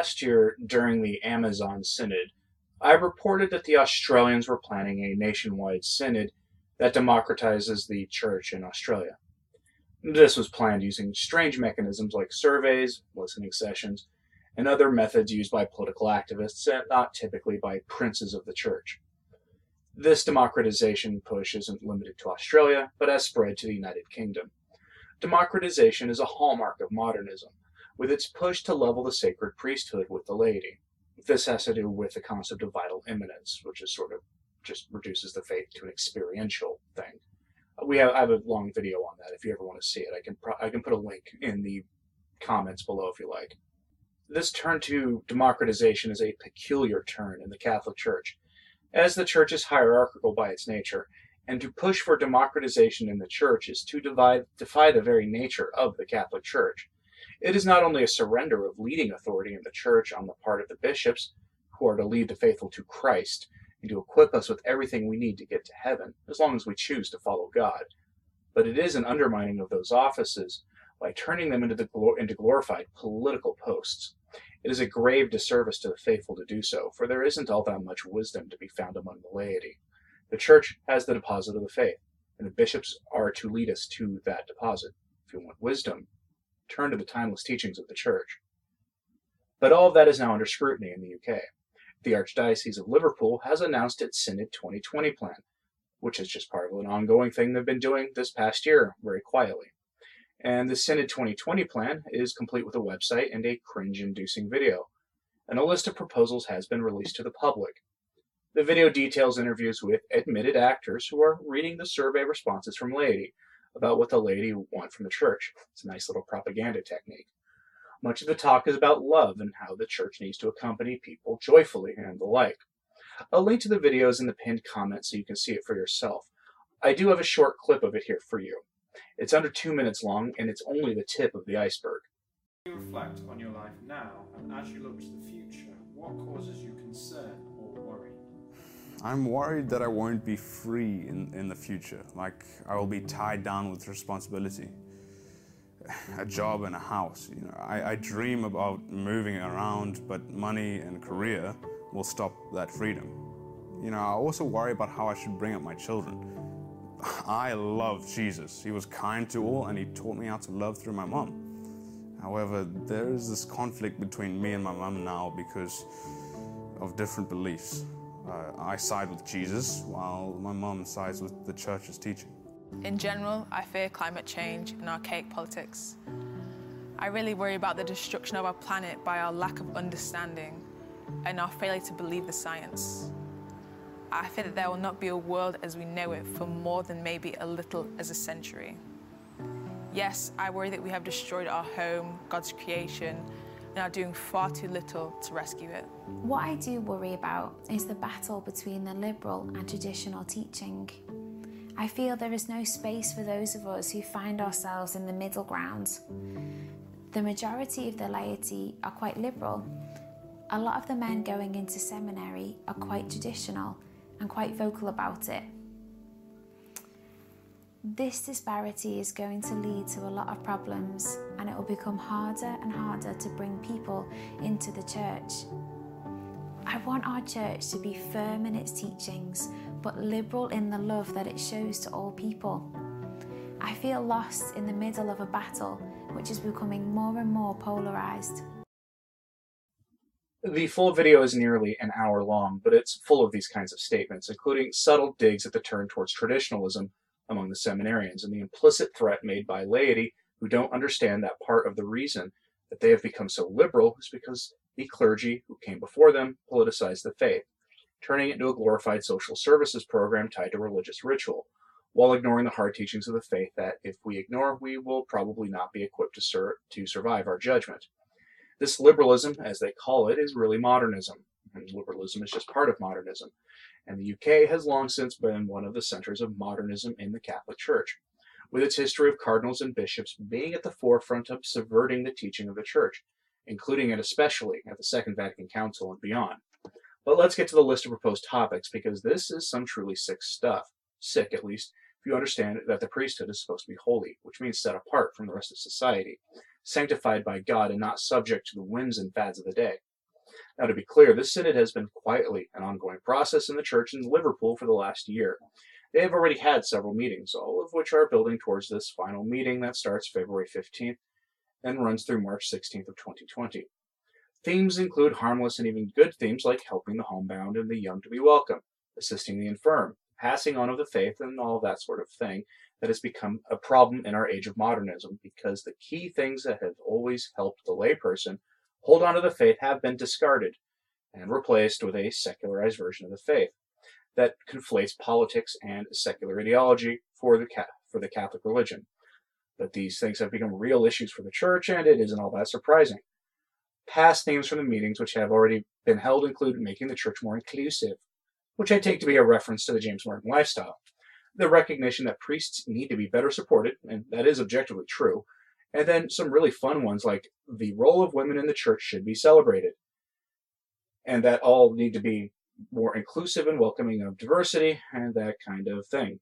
last year during the Amazon Synod, I reported that the Australians were planning a nationwide synod that democratizes the church in Australia. This was planned using strange mechanisms like surveys, listening sessions, and other methods used by political activists and not typically by princes of the church. This democratization push isn't limited to Australia, but has spread to the United Kingdom. Democratization is a hallmark of modernism, with its push to level the sacred priesthood with the laity. This has to do with the concept of vital immanence, which is sort of just reduces the faith to an experiential thing. Uh, we have I have a long video on that. If you ever want to see it, I can pro- I can put a link in the comments below if you like. This turn to democratization is a peculiar turn in the Catholic Church, as the Church is hierarchical by its nature, and to push for democratization in the Church is to divide, defy the very nature of the Catholic Church. It is not only a surrender of leading authority in the Church on the part of the bishops, who are to lead the faithful to Christ, and to equip us with everything we need to get to heaven, as long as we choose to follow God. But it is an undermining of those offices by turning them into, the, into glorified political posts. It is a grave disservice to the faithful to do so, for there isn't all that much wisdom to be found among the laity. The Church has the deposit of the faith, and the bishops are to lead us to that deposit. If you want wisdom, turn to the timeless teachings of the Church. But all of that is now under scrutiny in the UK the Archdiocese of Liverpool has announced its Synod 2020 plan, which is just part of an ongoing thing they've been doing this past year very quietly. And the Synod 2020 plan is complete with a website and a cringe inducing video. And a list of proposals has been released to the public. The video details interviews with admitted actors who are reading the survey responses from laity about what the laity want from the church. It's a nice little propaganda technique. Much of the talk is about love and how the church needs to accompany people joyfully and the like. A link to the video is in the pinned comment so you can see it for yourself. I do have a short clip of it here for you. It's under two minutes long and it's only the tip of the iceberg. You reflect on your life now and as you look to the future, what causes you concern? I'm worried that I won't be free in, in the future, like I will be tied down with responsibility a job and a house. You know, I, I dream about moving around, but money and career will stop that freedom. You know, I also worry about how I should bring up my children. I love Jesus. He was kind to all and he taught me how to love through my mom. However, there is this conflict between me and my mom now because of different beliefs. Uh, I side with Jesus while my mom sides with the church's teaching. In general, I fear climate change and archaic politics. I really worry about the destruction of our planet by our lack of understanding and our failure to believe the science. I fear that there will not be a world as we know it for more than maybe a little as a century. Yes, I worry that we have destroyed our home, God's creation, and are doing far too little to rescue it. What I do worry about is the battle between the liberal and traditional teaching. I feel there is no space for those of us who find ourselves in the middle ground. The majority of the laity are quite liberal. A lot of the men going into seminary are quite traditional and quite vocal about it. This disparity is going to lead to a lot of problems and it will become harder and harder to bring people into the church. I want our church to be firm in its teachings, but liberal in the love that it shows to all people. I feel lost in the middle of a battle which is becoming more and more polarized. The full video is nearly an hour long, but it's full of these kinds of statements, including subtle digs at the turn towards traditionalism among the seminarians and the implicit threat made by laity who don't understand that part of the reason that they have become so liberal is because the clergy who came before them politicized the faith turning it into a glorified social services program tied to religious ritual, while ignoring the hard teachings of the faith that, if we ignore, we will probably not be equipped to, sur- to survive our judgment. This liberalism, as they call it, is really modernism, and liberalism is just part of modernism. And the UK has long since been one of the centers of modernism in the Catholic Church, with its history of cardinals and bishops being at the forefront of subverting the teaching of the Church, including and especially at the Second Vatican Council and beyond. But let's get to the list of proposed topics because this is some truly sick stuff. Sick, at least, if you understand that the priesthood is supposed to be holy, which means set apart from the rest of society, sanctified by God and not subject to the whims and fads of the day. Now, to be clear, this synod has been quietly an ongoing process in the church in Liverpool for the last year. They have already had several meetings, all of which are building towards this final meeting that starts February 15th and runs through March 16th of 2020. Themes include harmless and even good themes like helping the homebound and the young to be welcome, assisting the infirm, passing on of the faith, and all that sort of thing that has become a problem in our age of modernism because the key things that have always helped the layperson hold on to the faith have been discarded and replaced with a secularized version of the faith that conflates politics and secular ideology for the for the Catholic religion. But these things have become real issues for the church, and it isn't all that surprising. Past themes from the meetings which have already been held include making the church more inclusive, which I take to be a reference to the James Martin lifestyle. The recognition that priests need to be better supported, and that is objectively true. And then some really fun ones like the role of women in the church should be celebrated, and that all need to be more inclusive and welcoming of diversity and that kind of thing.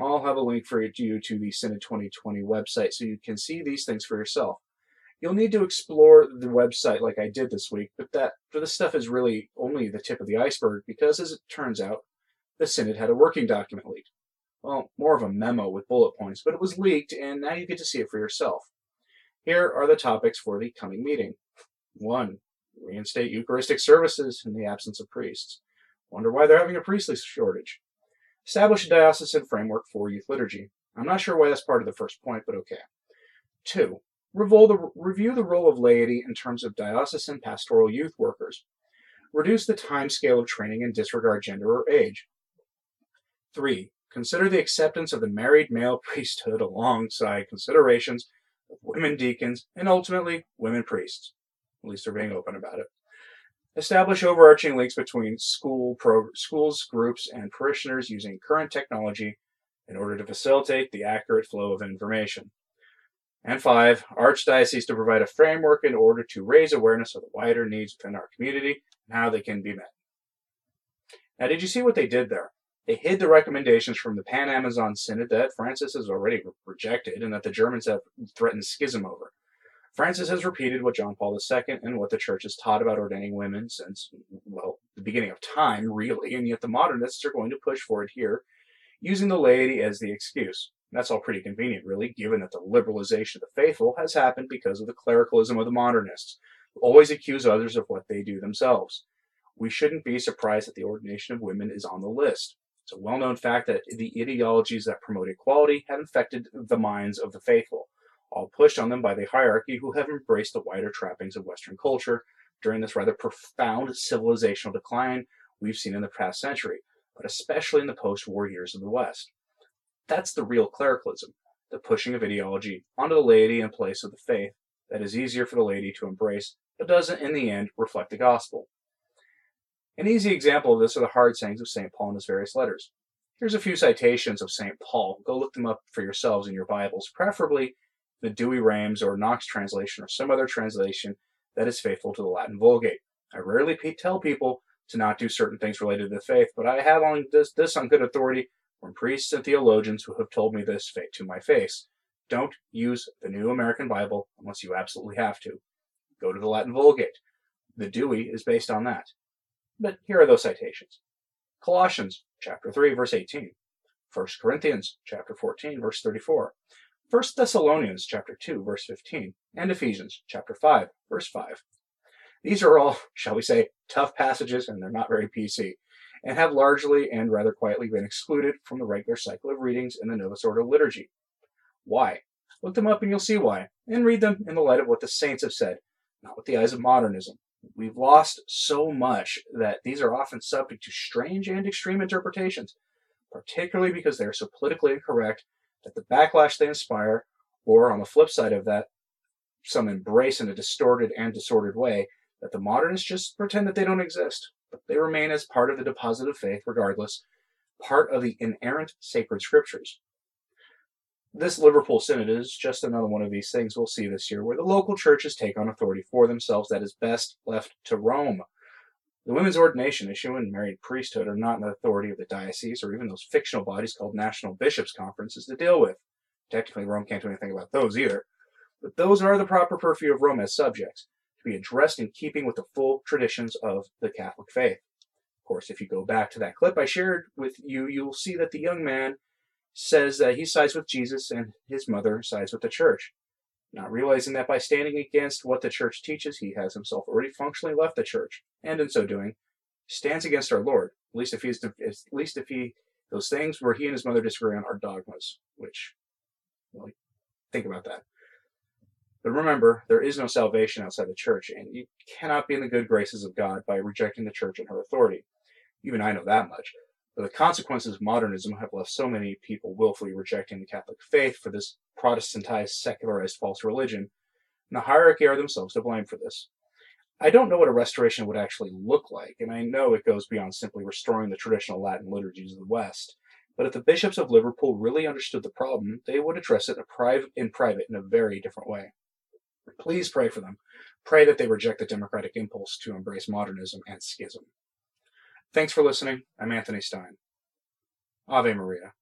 I'll have a link for you to the Synod 2020 website so you can see these things for yourself. You'll need to explore the website like I did this week, but that for this stuff is really only the tip of the iceberg because, as it turns out, the Synod had a working document leaked. Well, more of a memo with bullet points, but it was leaked, and now you get to see it for yourself. Here are the topics for the coming meeting. 1 reinstate Eucharistic services in the absence of priests. Wonder why they're having a priestly shortage. Establish a diocesan framework for youth liturgy. I'm not sure why that's part of the first point, but okay. Two, the, review the role of laity in terms of diocesan pastoral youth workers. Reduce the time scale of training and disregard gender or age. Three, consider the acceptance of the married male priesthood alongside considerations of women deacons and ultimately women priests. At least they're being open about it. Establish overarching links between school pro- schools, groups, and parishioners using current technology in order to facilitate the accurate flow of information. And five, Archdiocese to provide a framework in order to raise awareness of the wider needs within our community and how they can be met. Now, did you see what they did there? They hid the recommendations from the Pan Amazon Synod that Francis has already rejected and that the Germans have threatened schism over. Francis has repeated what John Paul II and what the church has taught about ordaining women since, well, the beginning of time, really, and yet the modernists are going to push for it here, using the laity as the excuse. That's all pretty convenient, really, given that the liberalization of the faithful has happened because of the clericalism of the modernists, who always accuse others of what they do themselves. We shouldn't be surprised that the ordination of women is on the list. It's a well known fact that the ideologies that promote equality have infected the minds of the faithful all pushed on them by the hierarchy who have embraced the wider trappings of Western culture during this rather profound civilizational decline we've seen in the past century, but especially in the post war years of the West. That's the real clericalism, the pushing of ideology onto the laity in place of the faith that is easier for the laity to embrace, but doesn't in the end reflect the gospel. An easy example of this are the hard sayings of St. Paul in his various letters. Here's a few citations of St. Paul. Go look them up for yourselves in your Bibles, preferably the Douay-Rheims or Knox translation or some other translation that is faithful to the Latin Vulgate. I rarely tell people to not do certain things related to the faith, but I have on this, this on good authority from priests and theologians who have told me this to my face. Don't use the New American Bible unless you absolutely have to. Go to the Latin Vulgate. The Douay is based on that. But here are those citations. Colossians chapter 3 verse 18. 1 Corinthians chapter 14 verse 34. 1 Thessalonians chapter 2 verse 15 and Ephesians chapter 5 verse 5. These are all, shall we say, tough passages and they're not very PC and have largely and rather quietly been excluded from the regular cycle of readings in the Novus Ordo liturgy. Why? Look them up and you'll see why, and read them in the light of what the saints have said, not with the eyes of modernism. We've lost so much that these are often subject to strange and extreme interpretations, particularly because they are so politically incorrect that the backlash they inspire, or on the flip side of that, some embrace in a distorted and disordered way, that the modernists just pretend that they don't exist, but they remain as part of the deposit of faith regardless, part of the inerrant sacred scriptures. This Liverpool Synod is just another one of these things we'll see this year where the local churches take on authority for themselves that is best left to Rome. The women's ordination issue and married priesthood are not an authority of the diocese or even those fictional bodies called national bishops' conferences to deal with. Technically, Rome can't do anything about those either. But those are the proper purview of Rome as subjects. to be addressed in keeping with the full traditions of the Catholic faith. Of course, if you go back to that clip I shared with you, you'll see that the young man says that he sides with Jesus and his mother sides with the church. Not realizing that by standing against what the church teaches, he has himself already functionally left the church, and in so doing, stands against our Lord. At least if he's at least if he those things where he and his mother disagree on are dogmas, which well, think about that. But remember, there is no salvation outside the church, and you cannot be in the good graces of God by rejecting the church and her authority. Even I know that much. The consequences of modernism have left so many people willfully rejecting the Catholic faith for this Protestantized, secularized false religion, and the hierarchy are themselves to blame for this. I don't know what a restoration would actually look like, and I know it goes beyond simply restoring the traditional Latin liturgies of the West. But if the bishops of Liverpool really understood the problem, they would address it in, in private in a very different way. Please pray for them. Pray that they reject the democratic impulse to embrace modernism and schism. Thanks for listening. I'm Anthony Stine. Ave Maria.